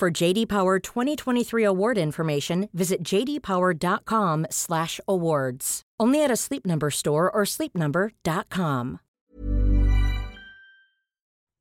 For JD Power 2023 award information, visit jdpower.com/awards. Only at a Sleep Number store or sleepnumber.com.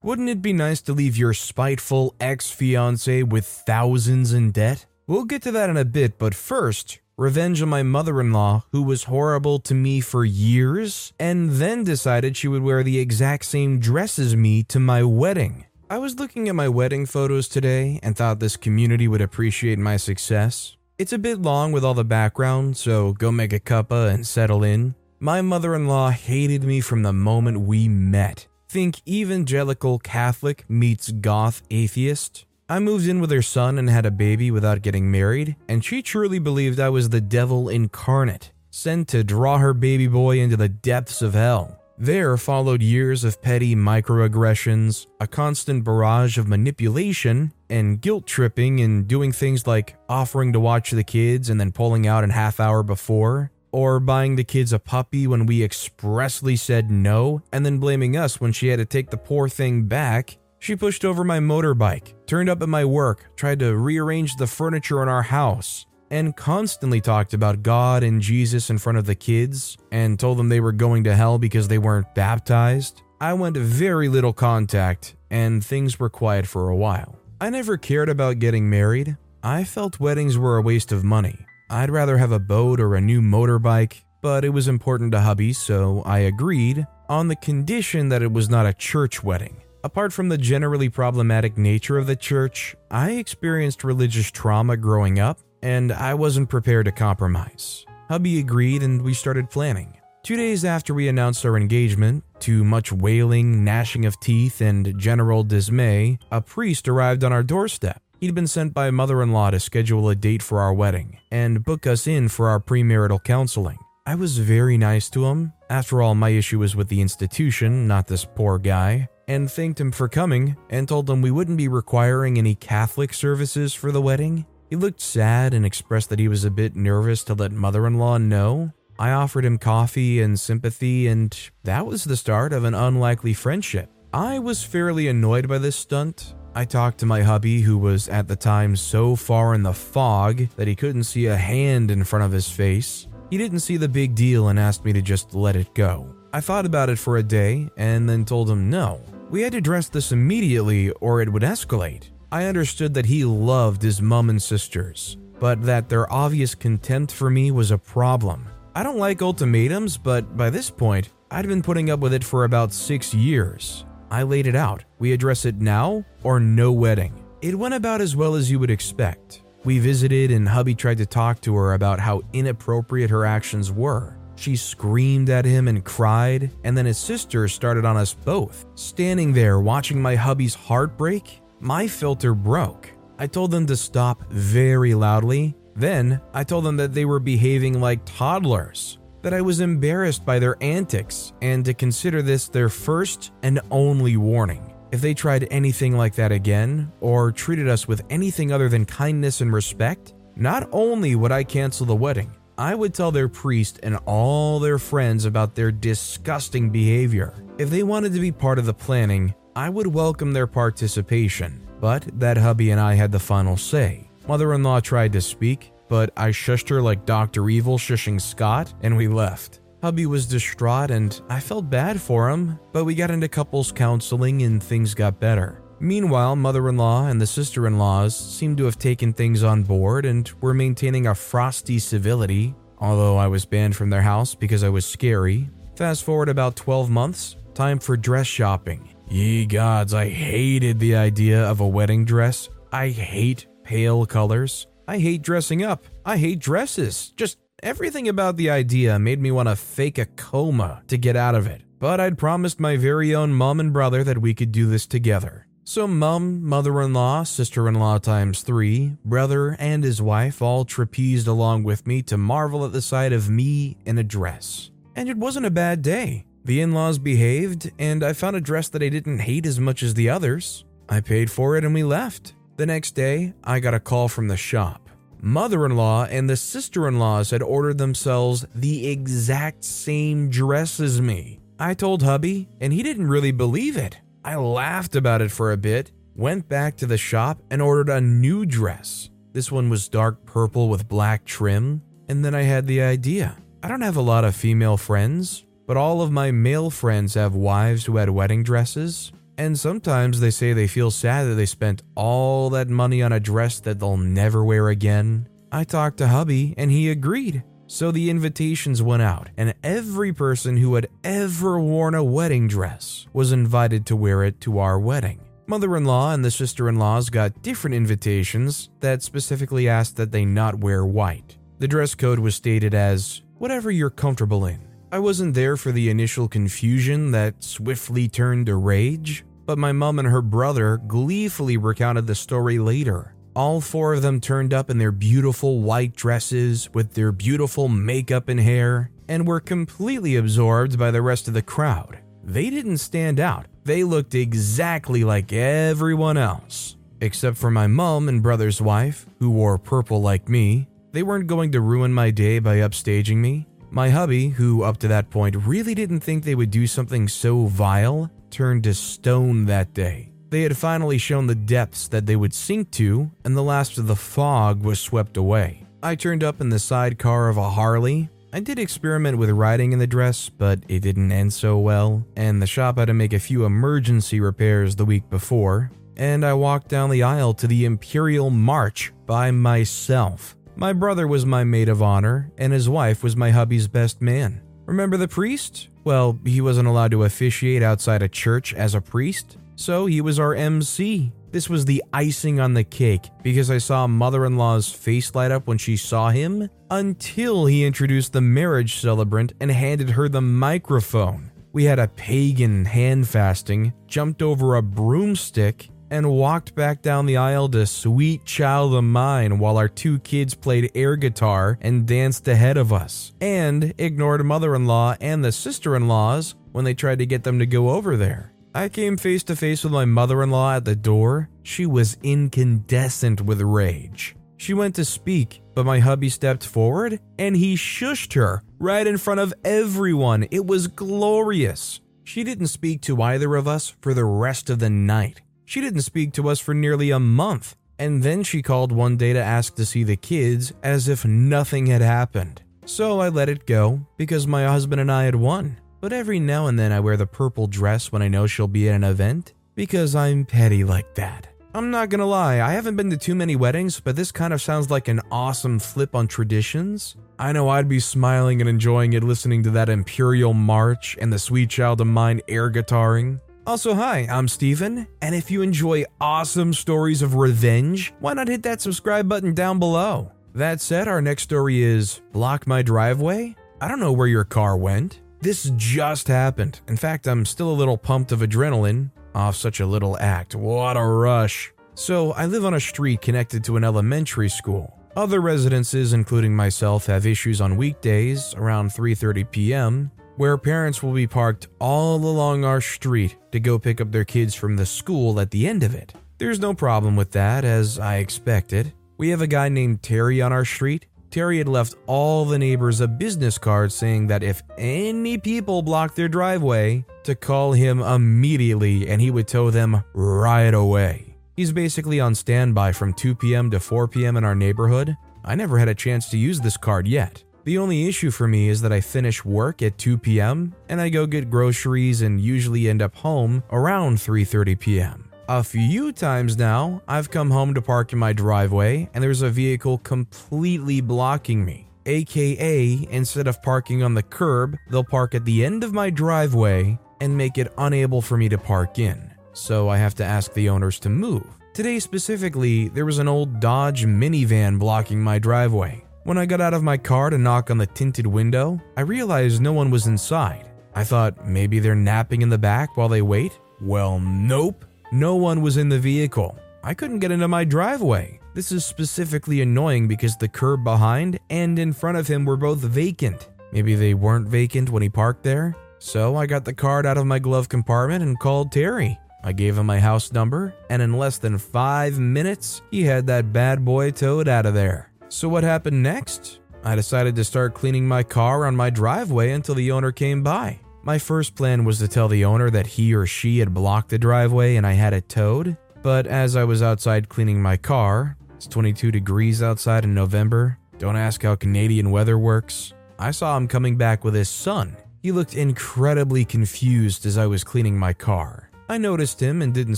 Wouldn't it be nice to leave your spiteful ex-fiance with thousands in debt? We'll get to that in a bit, but first, revenge on my mother-in-law who was horrible to me for years and then decided she would wear the exact same dress as me to my wedding. I was looking at my wedding photos today and thought this community would appreciate my success. It's a bit long with all the background, so go make a cuppa and settle in. My mother in law hated me from the moment we met. Think evangelical Catholic meets goth atheist. I moved in with her son and had a baby without getting married, and she truly believed I was the devil incarnate, sent to draw her baby boy into the depths of hell. There followed years of petty microaggressions, a constant barrage of manipulation, and guilt tripping and doing things like offering to watch the kids and then pulling out an half hour before, or buying the kids a puppy when we expressly said no, and then blaming us when she had to take the poor thing back. She pushed over my motorbike, turned up at my work, tried to rearrange the furniture in our house, and constantly talked about God and Jesus in front of the kids and told them they were going to hell because they weren't baptized. I went very little contact and things were quiet for a while. I never cared about getting married. I felt weddings were a waste of money. I'd rather have a boat or a new motorbike, but it was important to hubby, so I agreed on the condition that it was not a church wedding. Apart from the generally problematic nature of the church, I experienced religious trauma growing up and I wasn't prepared to compromise. Hubby agreed and we started planning. Two days after we announced our engagement, to much wailing, gnashing of teeth, and general dismay, a priest arrived on our doorstep. He'd been sent by mother in law to schedule a date for our wedding and book us in for our premarital counseling. I was very nice to him. After all, my issue was with the institution, not this poor guy, and thanked him for coming and told him we wouldn't be requiring any Catholic services for the wedding he looked sad and expressed that he was a bit nervous to let mother in law know. I offered him coffee and sympathy, and that was the start of an unlikely friendship. I was fairly annoyed by this stunt. I talked to my hubby, who was at the time so far in the fog that he couldn't see a hand in front of his face. He didn't see the big deal and asked me to just let it go. I thought about it for a day and then told him no. We had to address this immediately or it would escalate. I understood that he loved his mum and sisters, but that their obvious contempt for me was a problem. I don't like ultimatums, but by this point, I'd been putting up with it for about six years. I laid it out. We address it now or no wedding. It went about as well as you would expect. We visited, and hubby tried to talk to her about how inappropriate her actions were. She screamed at him and cried, and then his sister started on us both. Standing there watching my hubby's heartbreak, my filter broke. I told them to stop very loudly. Then I told them that they were behaving like toddlers, that I was embarrassed by their antics, and to consider this their first and only warning. If they tried anything like that again, or treated us with anything other than kindness and respect, not only would I cancel the wedding, I would tell their priest and all their friends about their disgusting behavior. If they wanted to be part of the planning, I would welcome their participation, but that hubby and I had the final say. Mother in law tried to speak, but I shushed her like Dr. Evil shushing Scott, and we left. Hubby was distraught and I felt bad for him, but we got into couples counseling and things got better. Meanwhile, mother in law and the sister in laws seemed to have taken things on board and were maintaining a frosty civility, although I was banned from their house because I was scary. Fast forward about 12 months, time for dress shopping. Ye gods, I hated the idea of a wedding dress. I hate pale colors. I hate dressing up. I hate dresses. Just everything about the idea made me want to fake a coma to get out of it. But I'd promised my very own mom and brother that we could do this together. So, mum, mother in law, sister in law times three, brother, and his wife all trapezed along with me to marvel at the sight of me in a dress. And it wasn't a bad day. The in laws behaved, and I found a dress that I didn't hate as much as the others. I paid for it and we left. The next day, I got a call from the shop. Mother in law and the sister in laws had ordered themselves the exact same dress as me. I told hubby, and he didn't really believe it. I laughed about it for a bit, went back to the shop, and ordered a new dress. This one was dark purple with black trim, and then I had the idea. I don't have a lot of female friends, but all of my male friends have wives who had wedding dresses, and sometimes they say they feel sad that they spent all that money on a dress that they'll never wear again. I talked to hubby, and he agreed. So the invitations went out, and every person who had ever worn a wedding dress was invited to wear it to our wedding. Mother in law and the sister in laws got different invitations that specifically asked that they not wear white. The dress code was stated as whatever you're comfortable in. I wasn't there for the initial confusion that swiftly turned to rage, but my mom and her brother gleefully recounted the story later. All four of them turned up in their beautiful white dresses with their beautiful makeup and hair and were completely absorbed by the rest of the crowd. They didn't stand out, they looked exactly like everyone else. Except for my mom and brother's wife, who wore purple like me. They weren't going to ruin my day by upstaging me. My hubby, who up to that point really didn't think they would do something so vile, turned to stone that day. They had finally shown the depths that they would sink to, and the last of the fog was swept away. I turned up in the sidecar of a Harley. I did experiment with riding in the dress, but it didn't end so well, and the shop had to make a few emergency repairs the week before. And I walked down the aisle to the Imperial March by myself. My brother was my maid of honor, and his wife was my hubby's best man. Remember the priest? Well, he wasn't allowed to officiate outside a church as a priest, so he was our MC. This was the icing on the cake because I saw mother in law's face light up when she saw him until he introduced the marriage celebrant and handed her the microphone. We had a pagan hand fasting, jumped over a broomstick, and walked back down the aisle to Sweet Child of Mine while our two kids played air guitar and danced ahead of us, and ignored mother in law and the sister in laws when they tried to get them to go over there. I came face to face with my mother in law at the door. She was incandescent with rage. She went to speak, but my hubby stepped forward and he shushed her right in front of everyone. It was glorious. She didn't speak to either of us for the rest of the night. She didn't speak to us for nearly a month. And then she called one day to ask to see the kids as if nothing had happened. So I let it go because my husband and I had won. But every now and then I wear the purple dress when I know she'll be at an event because I'm petty like that. I'm not gonna lie, I haven't been to too many weddings, but this kind of sounds like an awesome flip on traditions. I know I'd be smiling and enjoying it listening to that Imperial March and the Sweet Child of Mine air guitaring. Also, hi, I'm Steven, and if you enjoy awesome stories of revenge, why not hit that subscribe button down below? That said, our next story is Block My Driveway? I don't know where your car went. This just happened. In fact, I'm still a little pumped of adrenaline off such a little act. What a rush. So, I live on a street connected to an elementary school. Other residences, including myself, have issues on weekdays around 3:30 p.m. where parents will be parked all along our street to go pick up their kids from the school at the end of it. There's no problem with that as I expected. We have a guy named Terry on our street Terry had left all the neighbors a business card saying that if any people blocked their driveway, to call him immediately and he would tow them right away. He's basically on standby from 2 p.m. to 4 p.m. in our neighborhood. I never had a chance to use this card yet. The only issue for me is that I finish work at 2 p.m. and I go get groceries and usually end up home around 3:30 p.m. A few times now, I've come home to park in my driveway and there's a vehicle completely blocking me. AKA, instead of parking on the curb, they'll park at the end of my driveway and make it unable for me to park in. So I have to ask the owners to move. Today specifically, there was an old Dodge minivan blocking my driveway. When I got out of my car to knock on the tinted window, I realized no one was inside. I thought maybe they're napping in the back while they wait. Well, nope. No one was in the vehicle. I couldn't get into my driveway. This is specifically annoying because the curb behind and in front of him were both vacant. Maybe they weren't vacant when he parked there? So I got the card out of my glove compartment and called Terry. I gave him my house number, and in less than five minutes, he had that bad boy towed out of there. So, what happened next? I decided to start cleaning my car on my driveway until the owner came by. My first plan was to tell the owner that he or she had blocked the driveway and I had it towed, but as I was outside cleaning my car, it's 22 degrees outside in November, don't ask how Canadian weather works, I saw him coming back with his son. He looked incredibly confused as I was cleaning my car. I noticed him and didn't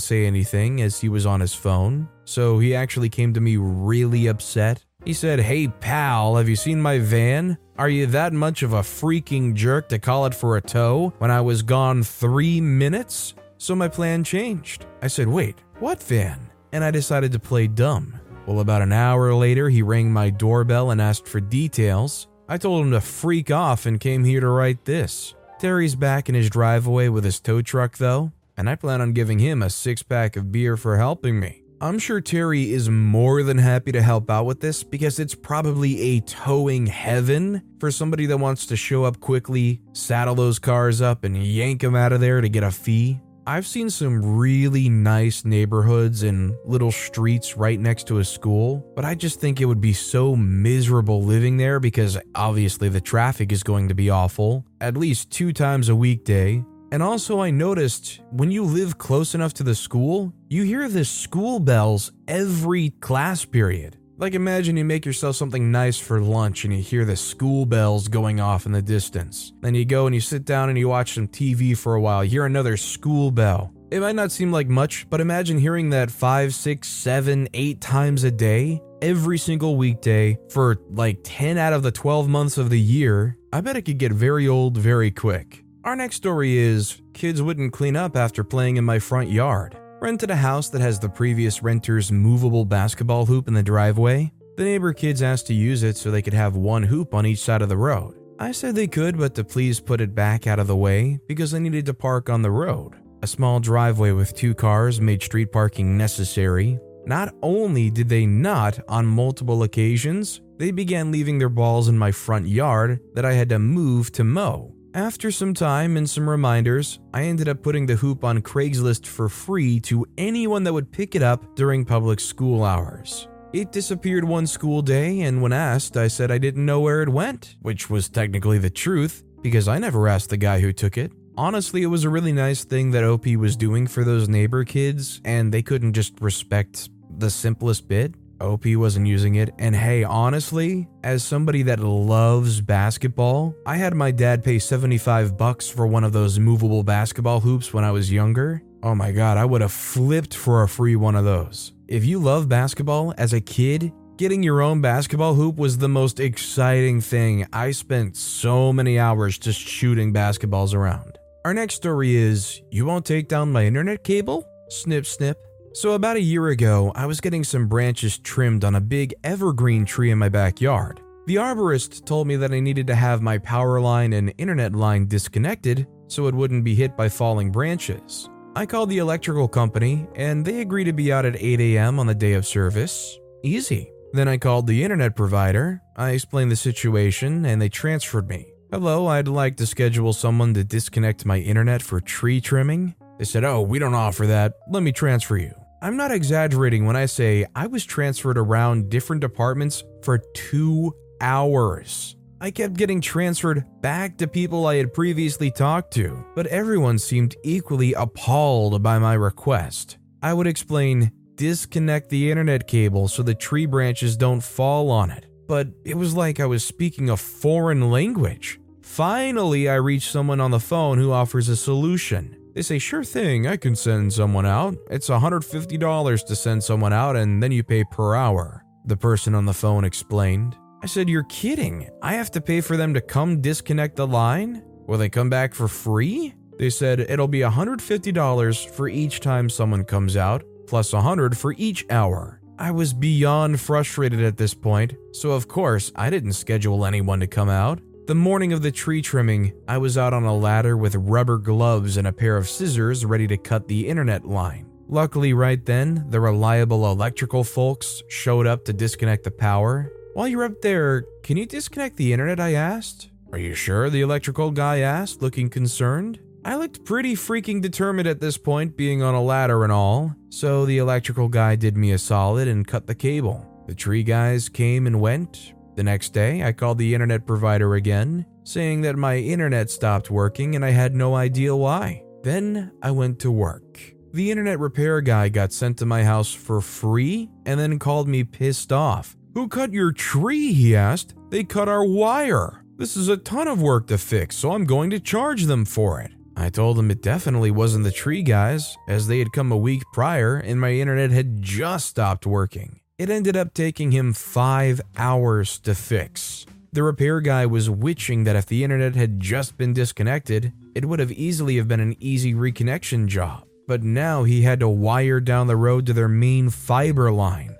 say anything as he was on his phone, so he actually came to me really upset. He said, Hey pal, have you seen my van? Are you that much of a freaking jerk to call it for a tow when I was gone three minutes? So my plan changed. I said, Wait, what van? And I decided to play dumb. Well, about an hour later, he rang my doorbell and asked for details. I told him to freak off and came here to write this. Terry's back in his driveway with his tow truck, though, and I plan on giving him a six pack of beer for helping me. I'm sure Terry is more than happy to help out with this because it's probably a towing heaven for somebody that wants to show up quickly, saddle those cars up, and yank them out of there to get a fee. I've seen some really nice neighborhoods and little streets right next to a school, but I just think it would be so miserable living there because obviously the traffic is going to be awful at least two times a weekday. And also, I noticed when you live close enough to the school, you hear the school bells every class period. Like, imagine you make yourself something nice for lunch and you hear the school bells going off in the distance. Then you go and you sit down and you watch some TV for a while, you hear another school bell. It might not seem like much, but imagine hearing that five, six, seven, eight times a day, every single weekday, for like 10 out of the 12 months of the year. I bet it could get very old very quick. Our next story is kids wouldn't clean up after playing in my front yard. Rented a house that has the previous renter's movable basketball hoop in the driveway. The neighbor kids asked to use it so they could have one hoop on each side of the road. I said they could, but to please put it back out of the way because I needed to park on the road. A small driveway with two cars made street parking necessary. Not only did they not, on multiple occasions, they began leaving their balls in my front yard that I had to move to mow. After some time and some reminders, I ended up putting the hoop on Craigslist for free to anyone that would pick it up during public school hours. It disappeared one school day, and when asked, I said I didn't know where it went, which was technically the truth because I never asked the guy who took it. Honestly, it was a really nice thing that OP was doing for those neighbor kids, and they couldn't just respect the simplest bit. OP wasn't using it. And hey, honestly, as somebody that loves basketball, I had my dad pay 75 bucks for one of those movable basketball hoops when I was younger. Oh my god, I would have flipped for a free one of those. If you love basketball as a kid, getting your own basketball hoop was the most exciting thing. I spent so many hours just shooting basketballs around. Our next story is You won't take down my internet cable? Snip, snip. So, about a year ago, I was getting some branches trimmed on a big evergreen tree in my backyard. The arborist told me that I needed to have my power line and internet line disconnected so it wouldn't be hit by falling branches. I called the electrical company and they agreed to be out at 8 a.m. on the day of service. Easy. Then I called the internet provider, I explained the situation, and they transferred me. Hello, I'd like to schedule someone to disconnect my internet for tree trimming. They said, Oh, we don't offer that. Let me transfer you. I'm not exaggerating when I say I was transferred around different departments for two hours. I kept getting transferred back to people I had previously talked to, but everyone seemed equally appalled by my request. I would explain disconnect the internet cable so the tree branches don't fall on it, but it was like I was speaking a foreign language. Finally, I reached someone on the phone who offers a solution. They say, sure thing, I can send someone out. It's $150 to send someone out, and then you pay per hour. The person on the phone explained. I said, You're kidding. I have to pay for them to come disconnect the line? Will they come back for free? They said it'll be $150 for each time someone comes out, plus plus 100 for each hour. I was beyond frustrated at this point, so of course I didn't schedule anyone to come out. The morning of the tree trimming, I was out on a ladder with rubber gloves and a pair of scissors ready to cut the internet line. Luckily, right then, the reliable electrical folks showed up to disconnect the power. While you're up there, can you disconnect the internet? I asked. Are you sure? The electrical guy asked, looking concerned. I looked pretty freaking determined at this point, being on a ladder and all, so the electrical guy did me a solid and cut the cable. The tree guys came and went. The next day, I called the internet provider again, saying that my internet stopped working and I had no idea why. Then I went to work. The internet repair guy got sent to my house for free and then called me pissed off. Who cut your tree? He asked. They cut our wire. This is a ton of work to fix, so I'm going to charge them for it. I told him it definitely wasn't the tree guys, as they had come a week prior and my internet had just stopped working. It ended up taking him five hours to fix. The repair guy was witching that if the internet had just been disconnected, it would have easily have been an easy reconnection job. But now he had to wire down the road to their main fiber line.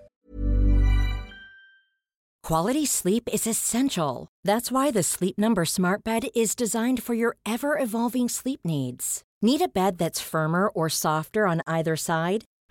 Quality sleep is essential. That's why the Sleep Number Smart Bed is designed for your ever evolving sleep needs. Need a bed that's firmer or softer on either side?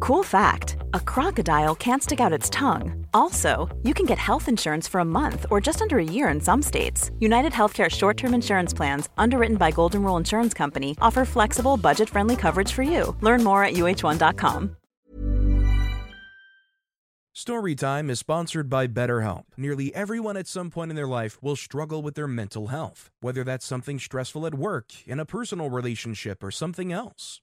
Cool fact a crocodile can't stick out its tongue. Also, you can get health insurance for a month or just under a year in some states. United Healthcare short term insurance plans, underwritten by Golden Rule Insurance Company, offer flexible, budget friendly coverage for you. Learn more at uh1.com. Storytime is sponsored by BetterHelp. Nearly everyone at some point in their life will struggle with their mental health, whether that's something stressful at work, in a personal relationship, or something else.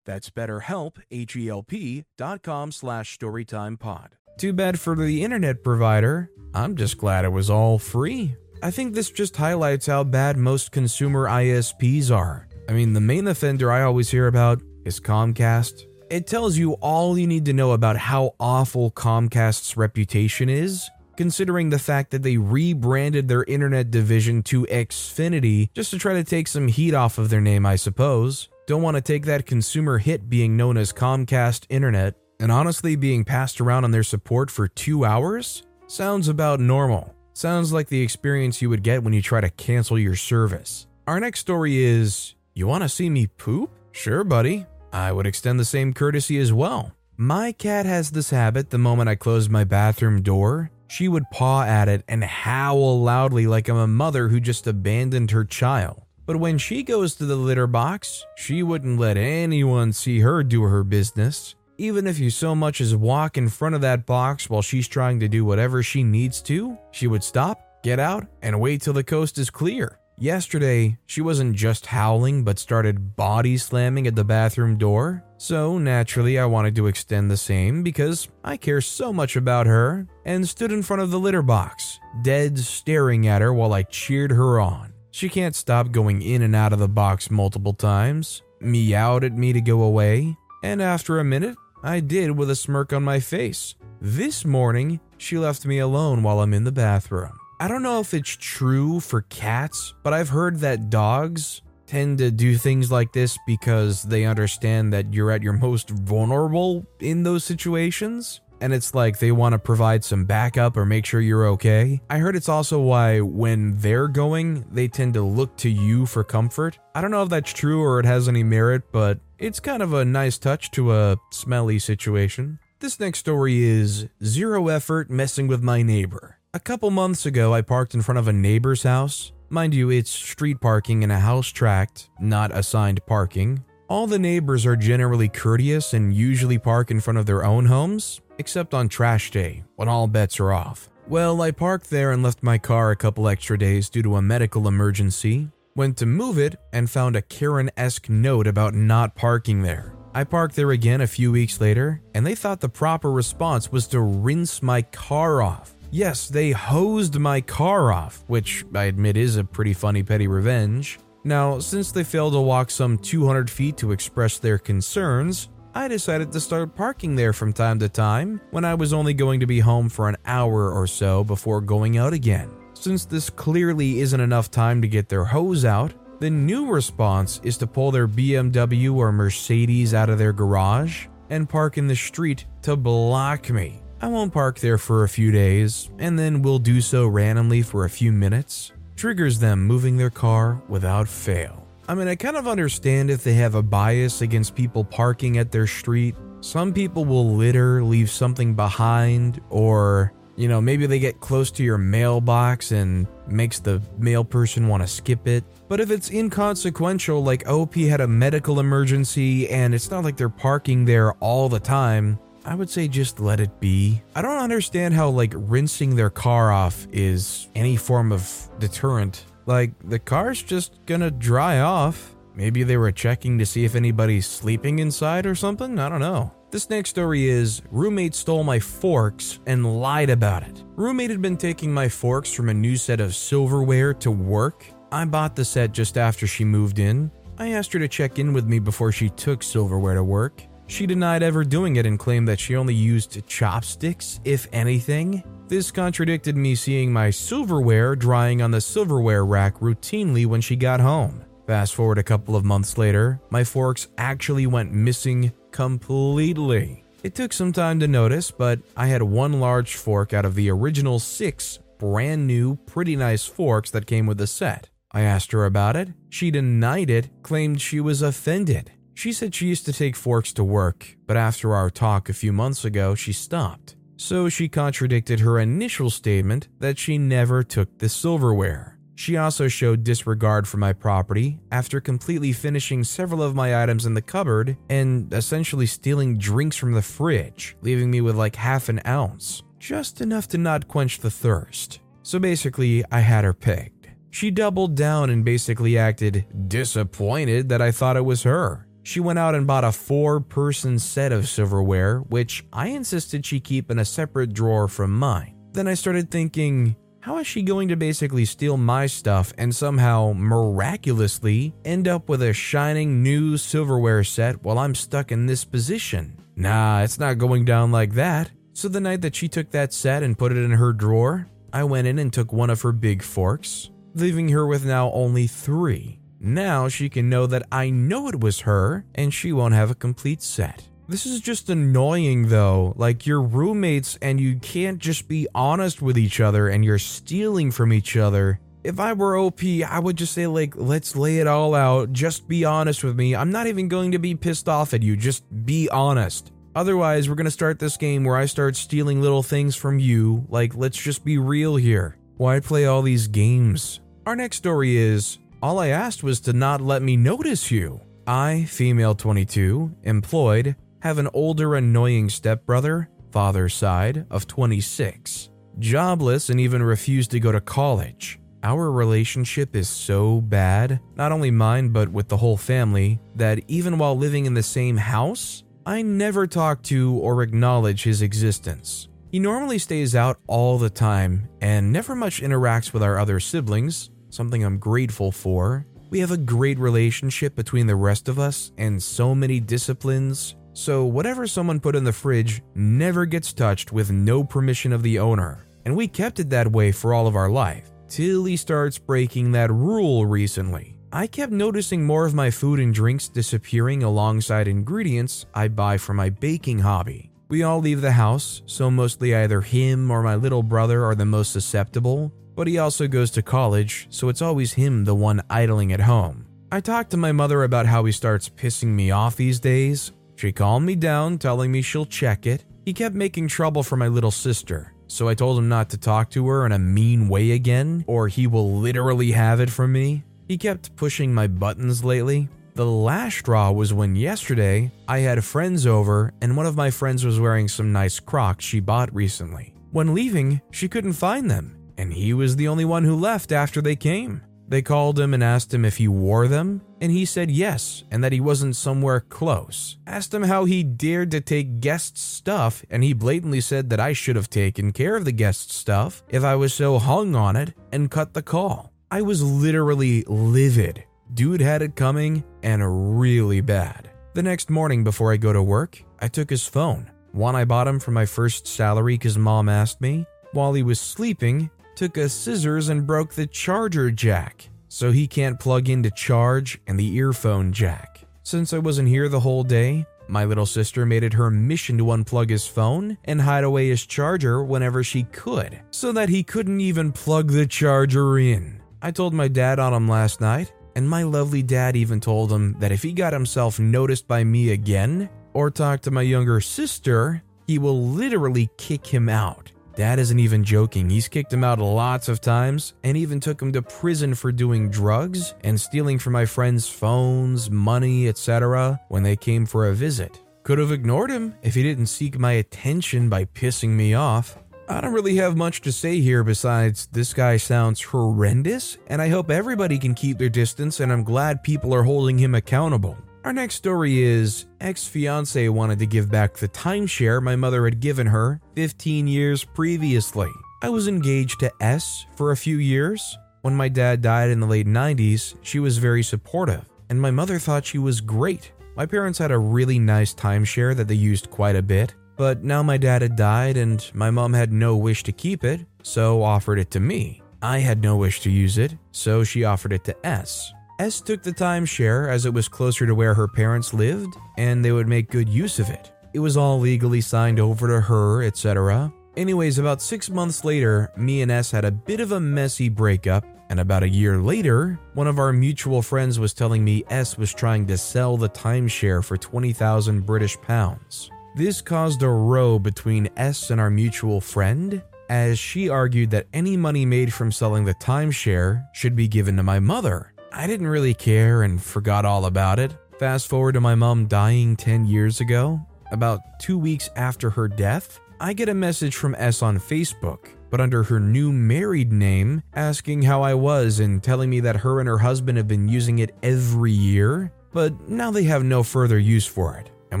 That's betterhelp, H-E-L-P dot com slash storytimepod. Too bad for the internet provider. I'm just glad it was all free. I think this just highlights how bad most consumer ISPs are. I mean, the main offender I always hear about is Comcast. It tells you all you need to know about how awful Comcast's reputation is, considering the fact that they rebranded their internet division to Xfinity just to try to take some heat off of their name, I suppose. Don't want to take that consumer hit being known as Comcast Internet, and honestly being passed around on their support for two hours? Sounds about normal. Sounds like the experience you would get when you try to cancel your service. Our next story is You want to see me poop? Sure, buddy. I would extend the same courtesy as well. My cat has this habit the moment I close my bathroom door, she would paw at it and howl loudly like I'm a mother who just abandoned her child. But when she goes to the litter box, she wouldn't let anyone see her do her business. Even if you so much as walk in front of that box while she's trying to do whatever she needs to, she would stop, get out, and wait till the coast is clear. Yesterday, she wasn't just howling but started body slamming at the bathroom door. So naturally, I wanted to extend the same because I care so much about her and stood in front of the litter box, dead staring at her while I cheered her on. She can't stop going in and out of the box multiple times, meowed at me to go away, and after a minute, I did with a smirk on my face. This morning, she left me alone while I'm in the bathroom. I don't know if it's true for cats, but I've heard that dogs tend to do things like this because they understand that you're at your most vulnerable in those situations and it's like they want to provide some backup or make sure you're okay. I heard it's also why when they're going, they tend to look to you for comfort. I don't know if that's true or it has any merit, but It's kind of a nice touch to a smelly situation. This next story is zero effort messing with my neighbor. A couple months ago, I parked in front of a neighbor's house. Mind you, it's street parking in a house tract, not assigned parking. All the neighbors are generally courteous and usually park in front of their own homes, except on trash day, when all bets are off. Well, I parked there and left my car a couple extra days due to a medical emergency. Went to move it and found a Karen esque note about not parking there. I parked there again a few weeks later, and they thought the proper response was to rinse my car off. Yes, they hosed my car off, which I admit is a pretty funny petty revenge. Now, since they failed to walk some 200 feet to express their concerns, I decided to start parking there from time to time when I was only going to be home for an hour or so before going out again. Since this clearly isn't enough time to get their hose out, the new response is to pull their BMW or Mercedes out of their garage and park in the street to block me. I won't park there for a few days, and then will do so randomly for a few minutes. Triggers them moving their car without fail. I mean, I kind of understand if they have a bias against people parking at their street. Some people will litter, leave something behind, or you know, maybe they get close to your mailbox and makes the mail person want to skip it. But if it's inconsequential, like OP had a medical emergency and it's not like they're parking there all the time, I would say just let it be. I don't understand how, like, rinsing their car off is any form of deterrent. Like, the car's just gonna dry off. Maybe they were checking to see if anybody's sleeping inside or something? I don't know. This next story is roommate stole my forks and lied about it. Roommate had been taking my forks from a new set of silverware to work. I bought the set just after she moved in. I asked her to check in with me before she took silverware to work. She denied ever doing it and claimed that she only used chopsticks, if anything. This contradicted me seeing my silverware drying on the silverware rack routinely when she got home. Fast forward a couple of months later, my forks actually went missing completely. It took some time to notice, but I had one large fork out of the original six brand new, pretty nice forks that came with the set. I asked her about it. She denied it, claimed she was offended. She said she used to take forks to work, but after our talk a few months ago, she stopped. So she contradicted her initial statement that she never took the silverware. She also showed disregard for my property after completely finishing several of my items in the cupboard and essentially stealing drinks from the fridge, leaving me with like half an ounce, just enough to not quench the thirst. So basically, I had her pegged. She doubled down and basically acted disappointed that I thought it was her. She went out and bought a four person set of silverware, which I insisted she keep in a separate drawer from mine. Then I started thinking, how is she going to basically steal my stuff and somehow miraculously end up with a shining new silverware set while I'm stuck in this position? Nah, it's not going down like that. So the night that she took that set and put it in her drawer, I went in and took one of her big forks, leaving her with now only three. Now she can know that I know it was her and she won't have a complete set. This is just annoying though. Like you're roommates and you can't just be honest with each other and you're stealing from each other. If I were OP, I would just say like let's lay it all out. Just be honest with me. I'm not even going to be pissed off at you. Just be honest. Otherwise, we're going to start this game where I start stealing little things from you. Like let's just be real here. Why play all these games? Our next story is all I asked was to not let me notice you. I, female 22, employed, have an older, annoying stepbrother, father's side, of 26, jobless, and even refused to go to college. Our relationship is so bad, not only mine, but with the whole family, that even while living in the same house, I never talk to or acknowledge his existence. He normally stays out all the time and never much interacts with our other siblings, something I'm grateful for. We have a great relationship between the rest of us and so many disciplines, so, whatever someone put in the fridge never gets touched with no permission of the owner. And we kept it that way for all of our life, till he starts breaking that rule recently. I kept noticing more of my food and drinks disappearing alongside ingredients I buy for my baking hobby. We all leave the house, so mostly either him or my little brother are the most susceptible, but he also goes to college, so it's always him the one idling at home. I talked to my mother about how he starts pissing me off these days. She calmed me down, telling me she'll check it. He kept making trouble for my little sister, so I told him not to talk to her in a mean way again, or he will literally have it from me. He kept pushing my buttons lately. The last straw was when yesterday I had friends over and one of my friends was wearing some nice Crocs she bought recently. When leaving, she couldn't find them, and he was the only one who left after they came. They called him and asked him if he wore them, and he said yes, and that he wasn't somewhere close. Asked him how he dared to take guest stuff, and he blatantly said that I should have taken care of the guest stuff if I was so hung on it and cut the call. I was literally livid. Dude had it coming and really bad. The next morning before I go to work, I took his phone. One I bought him for my first salary because mom asked me. While he was sleeping, took a scissors and broke the charger jack, so he can't plug into charge and the earphone jack. Since I wasn't here the whole day, my little sister made it her mission to unplug his phone and hide away his charger whenever she could, so that he couldn't even plug the charger in. I told my dad on him last night, and my lovely dad even told him that if he got himself noticed by me again, or talked to my younger sister, he will literally kick him out. Dad isn't even joking, he's kicked him out lots of times and even took him to prison for doing drugs and stealing from my friends' phones, money, etc. when they came for a visit. Could have ignored him if he didn't seek my attention by pissing me off. I don't really have much to say here besides this guy sounds horrendous, and I hope everybody can keep their distance, and I'm glad people are holding him accountable. Our next story is ex fiance wanted to give back the timeshare my mother had given her 15 years previously. I was engaged to S for a few years. When my dad died in the late 90s, she was very supportive, and my mother thought she was great. My parents had a really nice timeshare that they used quite a bit, but now my dad had died and my mom had no wish to keep it, so offered it to me. I had no wish to use it, so she offered it to S. S took the timeshare as it was closer to where her parents lived and they would make good use of it. It was all legally signed over to her, etc. Anyways, about six months later, me and S had a bit of a messy breakup, and about a year later, one of our mutual friends was telling me S was trying to sell the timeshare for 20,000 British pounds. This caused a row between S and our mutual friend, as she argued that any money made from selling the timeshare should be given to my mother. I didn't really care and forgot all about it. Fast forward to my mom dying 10 years ago. About two weeks after her death, I get a message from S on Facebook, but under her new married name, asking how I was and telling me that her and her husband have been using it every year, but now they have no further use for it and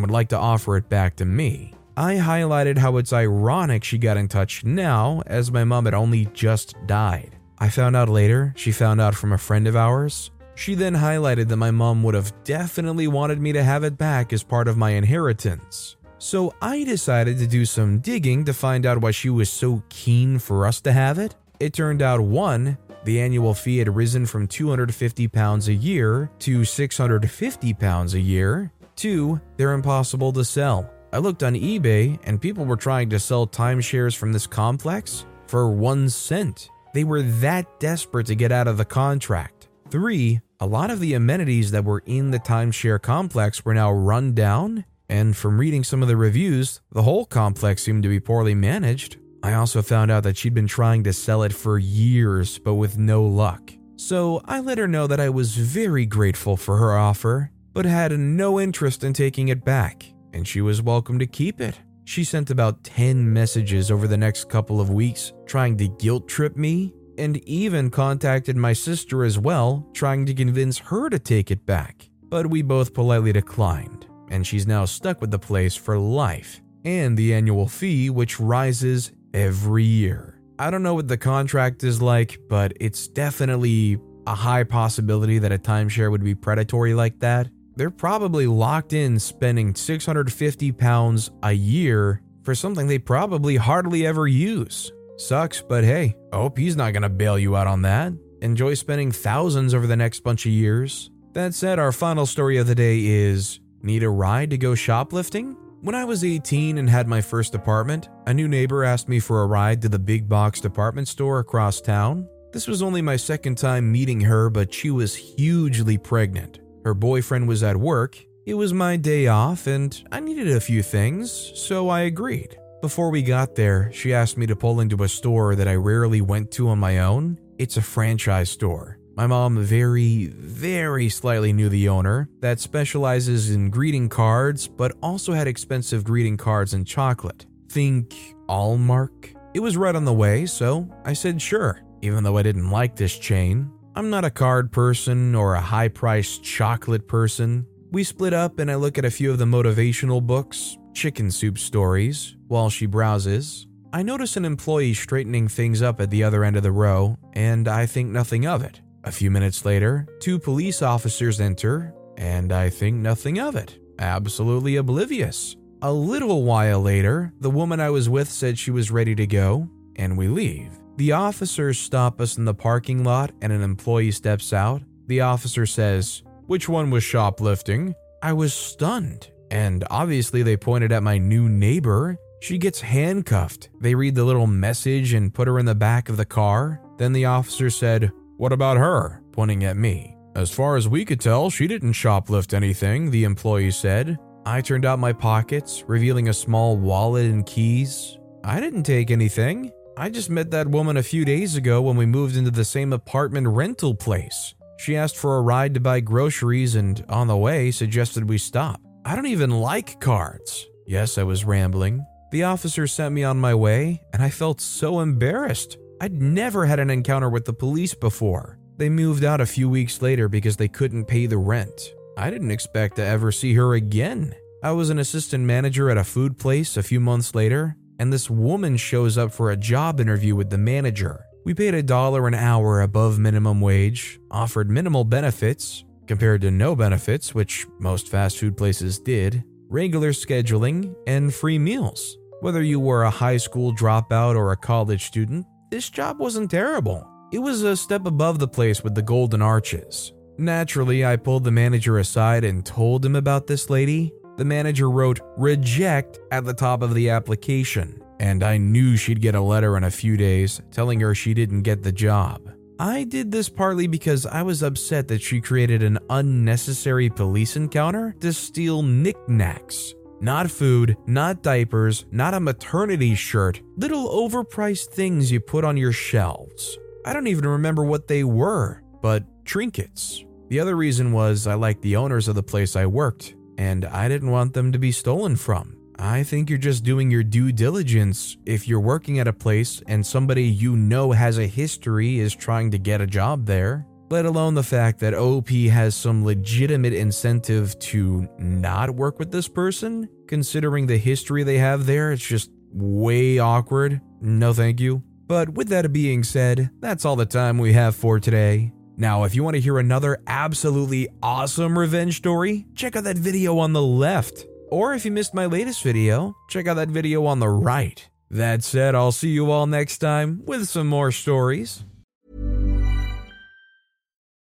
would like to offer it back to me. I highlighted how it's ironic she got in touch now, as my mom had only just died. I found out later she found out from a friend of ours. She then highlighted that my mom would have definitely wanted me to have it back as part of my inheritance. So I decided to do some digging to find out why she was so keen for us to have it. It turned out one, the annual fee had risen from 250 pounds a year to 650 pounds a year. Two, they're impossible to sell. I looked on eBay and people were trying to sell timeshares from this complex for one cent. They were that desperate to get out of the contract. Three, a lot of the amenities that were in the timeshare complex were now run down, and from reading some of the reviews, the whole complex seemed to be poorly managed. I also found out that she'd been trying to sell it for years, but with no luck. So I let her know that I was very grateful for her offer, but had no interest in taking it back, and she was welcome to keep it. She sent about 10 messages over the next couple of weeks trying to guilt trip me, and even contacted my sister as well, trying to convince her to take it back. But we both politely declined, and she's now stuck with the place for life and the annual fee, which rises every year. I don't know what the contract is like, but it's definitely a high possibility that a timeshare would be predatory like that they're probably locked in spending 650 pounds a year for something they probably hardly ever use. Sucks, but hey, I hope he's not gonna bail you out on that. Enjoy spending thousands over the next bunch of years. That said, our final story of the day is Need a ride to go shoplifting? When I was 18 and had my first apartment, a new neighbor asked me for a ride to the big box department store across town. This was only my second time meeting her, but she was hugely pregnant. Her boyfriend was at work, it was my day off, and I needed a few things, so I agreed. Before we got there, she asked me to pull into a store that I rarely went to on my own. It's a franchise store. My mom very, very slightly knew the owner that specializes in greeting cards, but also had expensive greeting cards and chocolate. Think Hallmark? It was right on the way, so I said sure, even though I didn't like this chain. I'm not a card person or a high priced chocolate person. We split up and I look at a few of the motivational books, chicken soup stories, while she browses. I notice an employee straightening things up at the other end of the row, and I think nothing of it. A few minutes later, two police officers enter, and I think nothing of it. Absolutely oblivious. A little while later, the woman I was with said she was ready to go, and we leave. The officers stop us in the parking lot, and an employee steps out. The officer says, Which one was shoplifting? I was stunned, and obviously they pointed at my new neighbor she gets handcuffed. They read the little message and put her in the back of the car. Then the officer said, What about her? pointing at me. As far as we could tell, she didn't shoplift anything, the employee said. I turned out my pockets, revealing a small wallet and keys. I didn't take anything. I just met that woman a few days ago when we moved into the same apartment rental place. She asked for a ride to buy groceries and, on the way, suggested we stop. I don't even like cards. Yes, I was rambling. The officer sent me on my way, and I felt so embarrassed. I'd never had an encounter with the police before. They moved out a few weeks later because they couldn't pay the rent. I didn't expect to ever see her again. I was an assistant manager at a food place a few months later, and this woman shows up for a job interview with the manager. We paid a dollar an hour above minimum wage, offered minimal benefits, compared to no benefits, which most fast food places did, regular scheduling, and free meals. Whether you were a high school dropout or a college student, this job wasn't terrible. It was a step above the place with the golden arches. Naturally, I pulled the manager aside and told him about this lady. The manager wrote reject at the top of the application, and I knew she'd get a letter in a few days telling her she didn't get the job. I did this partly because I was upset that she created an unnecessary police encounter to steal knickknacks not food, not diapers, not a maternity shirt, little overpriced things you put on your shelves. I don't even remember what they were, but trinkets. The other reason was I liked the owners of the place I worked, and I didn't want them to be stolen from. I think you're just doing your due diligence if you're working at a place and somebody you know has a history is trying to get a job there let alone the fact that OP has some legitimate incentive to not work with this person, considering the history they have there. It's just way awkward. No, thank you. But with that being said, that's all the time we have for today. Now, if you want to hear another absolutely awesome revenge story, check out that video on the left. Or if you missed my latest video, check out that video on the right. That said, I'll see you all next time with some more stories.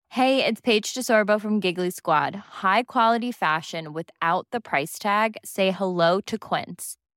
Hey, it's Paige DeSorbo from Giggly Squad. High quality fashion without the price tag. Say hello to Quince.